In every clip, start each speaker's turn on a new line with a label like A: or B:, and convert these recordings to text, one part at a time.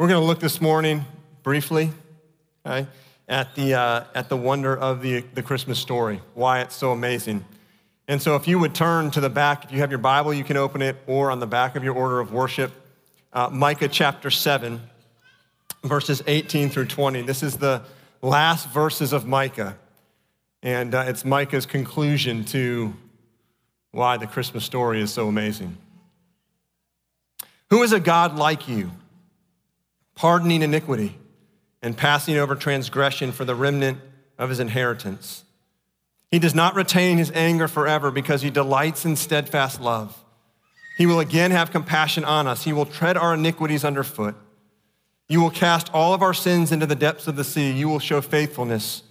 A: We're going to look this morning briefly okay, at, the, uh, at the wonder of the, the Christmas story, why it's so amazing. And so, if you would turn to the back, if you have your Bible, you can open it, or on the back of your order of worship, uh, Micah chapter 7, verses 18 through 20. This is the last verses of Micah, and uh, it's Micah's conclusion to why the Christmas story is so amazing. Who is a God like you, pardoning iniquity and passing over transgression for the remnant of his inheritance? He does not retain his anger forever because he delights in steadfast love. He will again have compassion on us. He will tread our iniquities underfoot. You will cast all of our sins into the depths of the sea. You will show faithfulness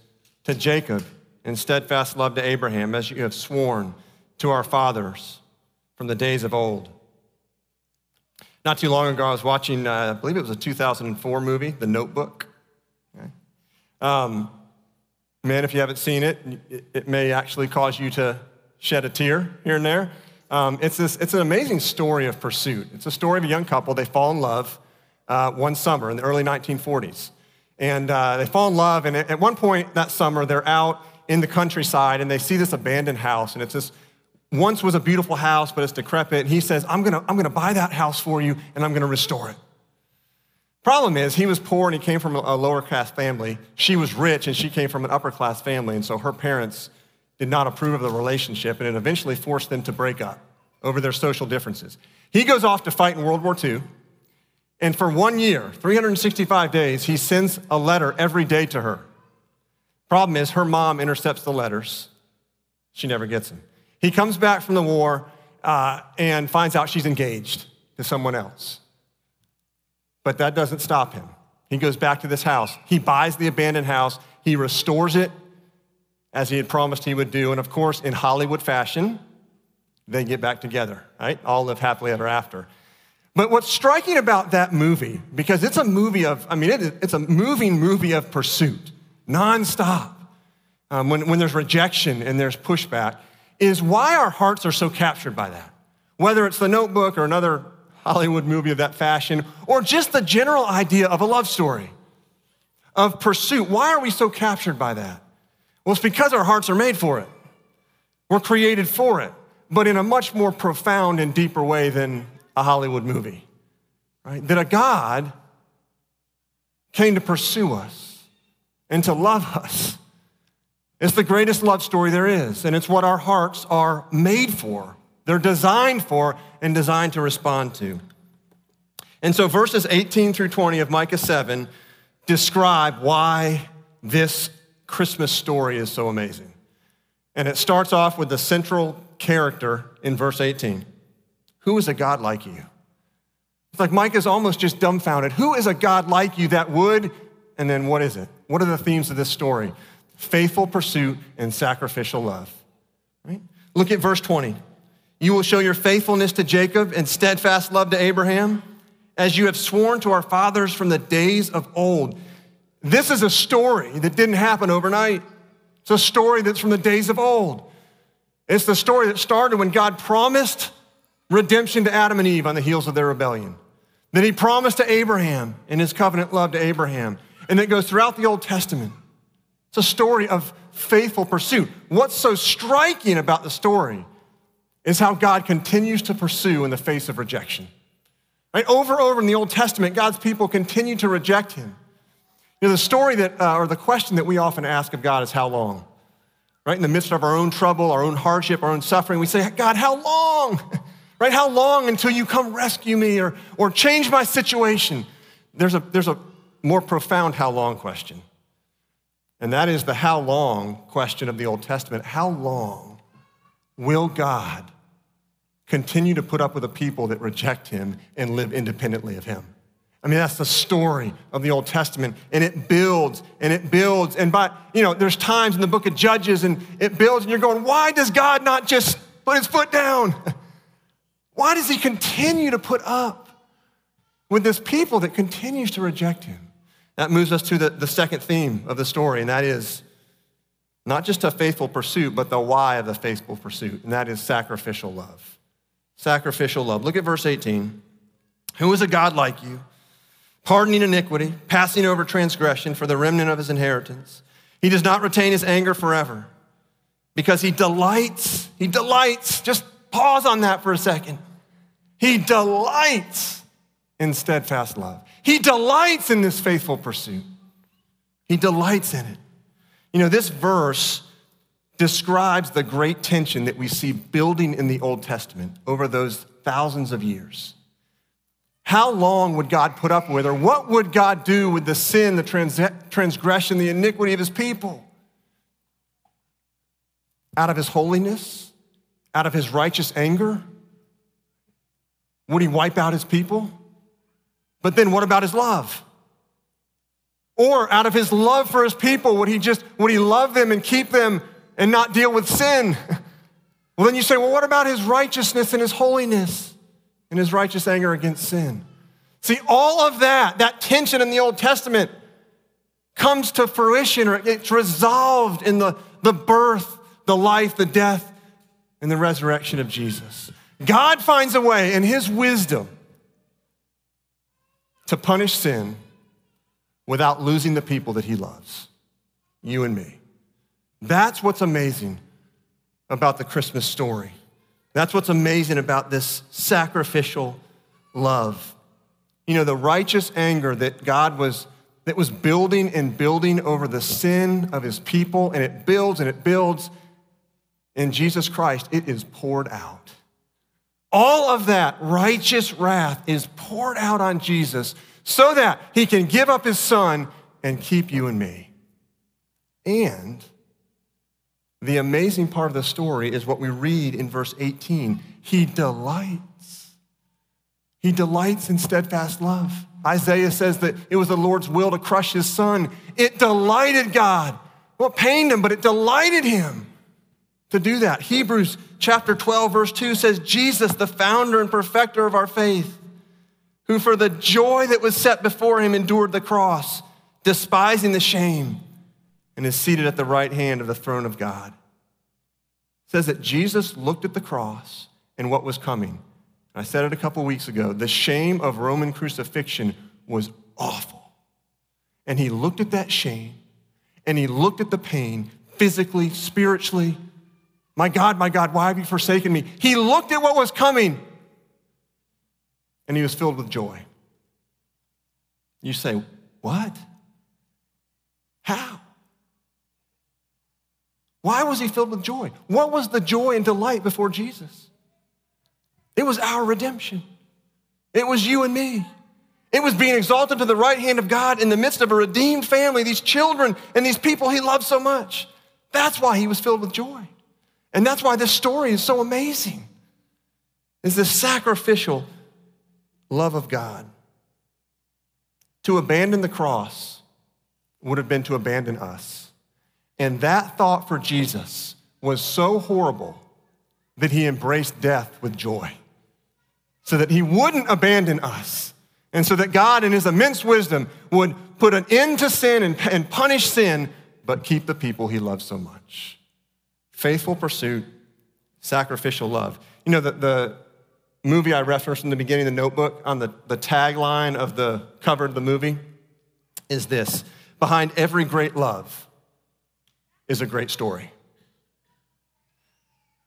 A: to Jacob and steadfast love to Abraham, as you have sworn to our fathers from the days of old. Not too long ago, I was watching, uh, I believe it was a 2004 movie, The Notebook. Okay. Um, man, if you haven't seen it, it may actually cause you to shed a tear here and there. Um, it's, this, it's an amazing story of pursuit. It's a story of a young couple. They fall in love uh, one summer in the early 1940s. And uh, they fall in love, and at one point that summer, they're out in the countryside and they see this abandoned house. And it's this once was a beautiful house, but it's decrepit. And he says, I'm gonna, I'm gonna buy that house for you and I'm gonna restore it. Problem is, he was poor and he came from a lower class family. She was rich and she came from an upper class family. And so her parents did not approve of the relationship and it eventually forced them to break up over their social differences. He goes off to fight in World War II. And for one year, 365 days, he sends a letter every day to her. Problem is, her mom intercepts the letters. She never gets them. He comes back from the war uh, and finds out she's engaged to someone else. But that doesn't stop him. He goes back to this house. He buys the abandoned house, he restores it as he had promised he would do. And of course, in Hollywood fashion, they get back together, right? All live happily ever after. But what's striking about that movie, because it's a movie of, I mean, it's a moving movie of pursuit, nonstop. Um, when, when there's rejection and there's pushback, is why our hearts are so captured by that. Whether it's the notebook or another Hollywood movie of that fashion, or just the general idea of a love story, of pursuit. Why are we so captured by that? Well, it's because our hearts are made for it. We're created for it, but in a much more profound and deeper way than a Hollywood movie, right? That a God came to pursue us and to love us. It's the greatest love story there is, and it's what our hearts are made for. They're designed for and designed to respond to. And so, verses 18 through 20 of Micah 7 describe why this Christmas story is so amazing. And it starts off with the central character in verse 18 Who is a God like you? It's like Micah's almost just dumbfounded. Who is a God like you that would? And then what is it? What are the themes of this story? Faithful pursuit and sacrificial love. Right? Look at verse 20. You will show your faithfulness to Jacob and steadfast love to Abraham, as you have sworn to our fathers from the days of old. This is a story that didn't happen overnight. It's a story that's from the days of old. It's the story that started when God promised redemption to Adam and Eve on the heels of their rebellion. That he promised to Abraham in his covenant love to Abraham. And it goes throughout the Old Testament. It's a story of faithful pursuit. What's so striking about the story is how God continues to pursue in the face of rejection. Right? Over and over in the Old Testament, God's people continue to reject him. You know, the story that, uh, or the question that we often ask of God is how long? Right? In the midst of our own trouble, our own hardship, our own suffering, we say, God, how long? right? How long until you come rescue me or, or change my situation? There's a, there's a more profound how long question. And that is the how long question of the Old Testament. How long Will God continue to put up with a people that reject him and live independently of him? I mean, that's the story of the Old Testament. And it builds and it builds. And by, you know, there's times in the book of Judges and it builds and you're going, why does God not just put his foot down? Why does he continue to put up with this people that continues to reject him? That moves us to the, the second theme of the story, and that is not just a faithful pursuit, but the why of the faithful pursuit, and that is sacrificial love. Sacrificial love. Look at verse 18. Who is a God like you, pardoning iniquity, passing over transgression for the remnant of his inheritance. He does not retain his anger forever because he delights, he delights, just pause on that for a second. He delights in steadfast love. He delights in this faithful pursuit. He delights in it. You know, this verse describes the great tension that we see building in the Old Testament over those thousands of years. How long would God put up with, or what would God do with the sin, the trans- transgression, the iniquity of his people? Out of his holiness, out of his righteous anger, would he wipe out his people? But then what about his love? Or out of his love for his people, would he just, would he love them and keep them and not deal with sin? Well, then you say, well, what about his righteousness and his holiness and his righteous anger against sin? See, all of that, that tension in the Old Testament comes to fruition or it's resolved in the, the birth, the life, the death, and the resurrection of Jesus. God finds a way in his wisdom to punish sin without losing the people that he loves, you and me. That's what's amazing about the Christmas story. That's what's amazing about this sacrificial love. You know, the righteous anger that God was that was building and building over the sin of his people, and it builds and it builds. In Jesus Christ, it is poured out. All of that righteous wrath is poured out on Jesus so that he can give up his son and keep you and me. And the amazing part of the story is what we read in verse 18. He delights. He delights in steadfast love. Isaiah says that it was the Lord's will to crush his son. It delighted God. Well, it pained him, but it delighted him to do that. Hebrews chapter 12, verse 2 says, Jesus, the founder and perfecter of our faith, who for the joy that was set before him endured the cross, despising the shame, and is seated at the right hand of the throne of God. It says that Jesus looked at the cross and what was coming. I said it a couple weeks ago. The shame of Roman crucifixion was awful. And he looked at that shame and he looked at the pain physically, spiritually. My God, my God, why have you forsaken me? He looked at what was coming and he was filled with joy. You say, What? How? Why was he filled with joy? What was the joy and delight before Jesus? It was our redemption. It was you and me. It was being exalted to the right hand of God in the midst of a redeemed family, these children and these people he loved so much. That's why he was filled with joy. And that's why this story is so amazing. Is this sacrificial love of God. To abandon the cross would have been to abandon us. And that thought for Jesus was so horrible that he embraced death with joy so that he wouldn't abandon us. And so that God, in his immense wisdom, would put an end to sin and, and punish sin, but keep the people he loves so much. Faithful pursuit, sacrificial love. You know, the, the, movie I referenced in the beginning the notebook on the, the tagline of the cover of the movie is this Behind every great love is a great story.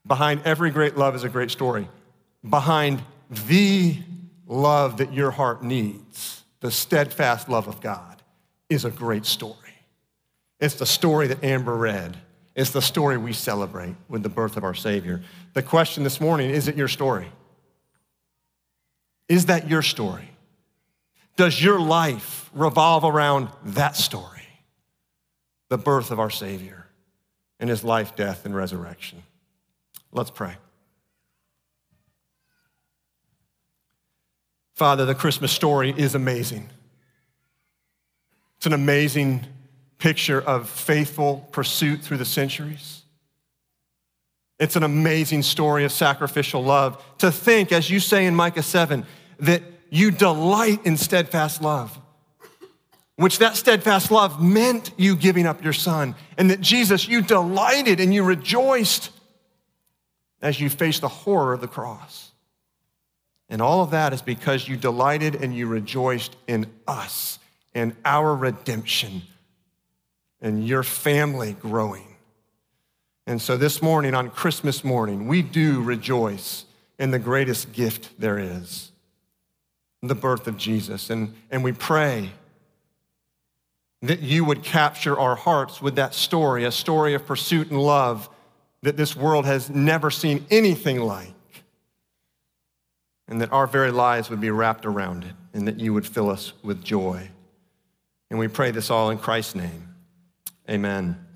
A: Behind every great love is a great story. Behind the love that your heart needs, the steadfast love of God, is a great story. It's the story that Amber read. It's the story we celebrate with the birth of our Savior. The question this morning is it your story? Is that your story? Does your life revolve around that story? The birth of our Savior and his life, death, and resurrection. Let's pray. Father, the Christmas story is amazing. It's an amazing picture of faithful pursuit through the centuries. It's an amazing story of sacrificial love. To think, as you say in Micah 7, that you delight in steadfast love, which that steadfast love meant you giving up your son, and that Jesus, you delighted and you rejoiced as you faced the horror of the cross. And all of that is because you delighted and you rejoiced in us and our redemption and your family growing. And so this morning, on Christmas morning, we do rejoice in the greatest gift there is the birth of Jesus. And, and we pray that you would capture our hearts with that story, a story of pursuit and love that this world has never seen anything like. And that our very lives would be wrapped around it, and that you would fill us with joy. And we pray this all in Christ's name. Amen.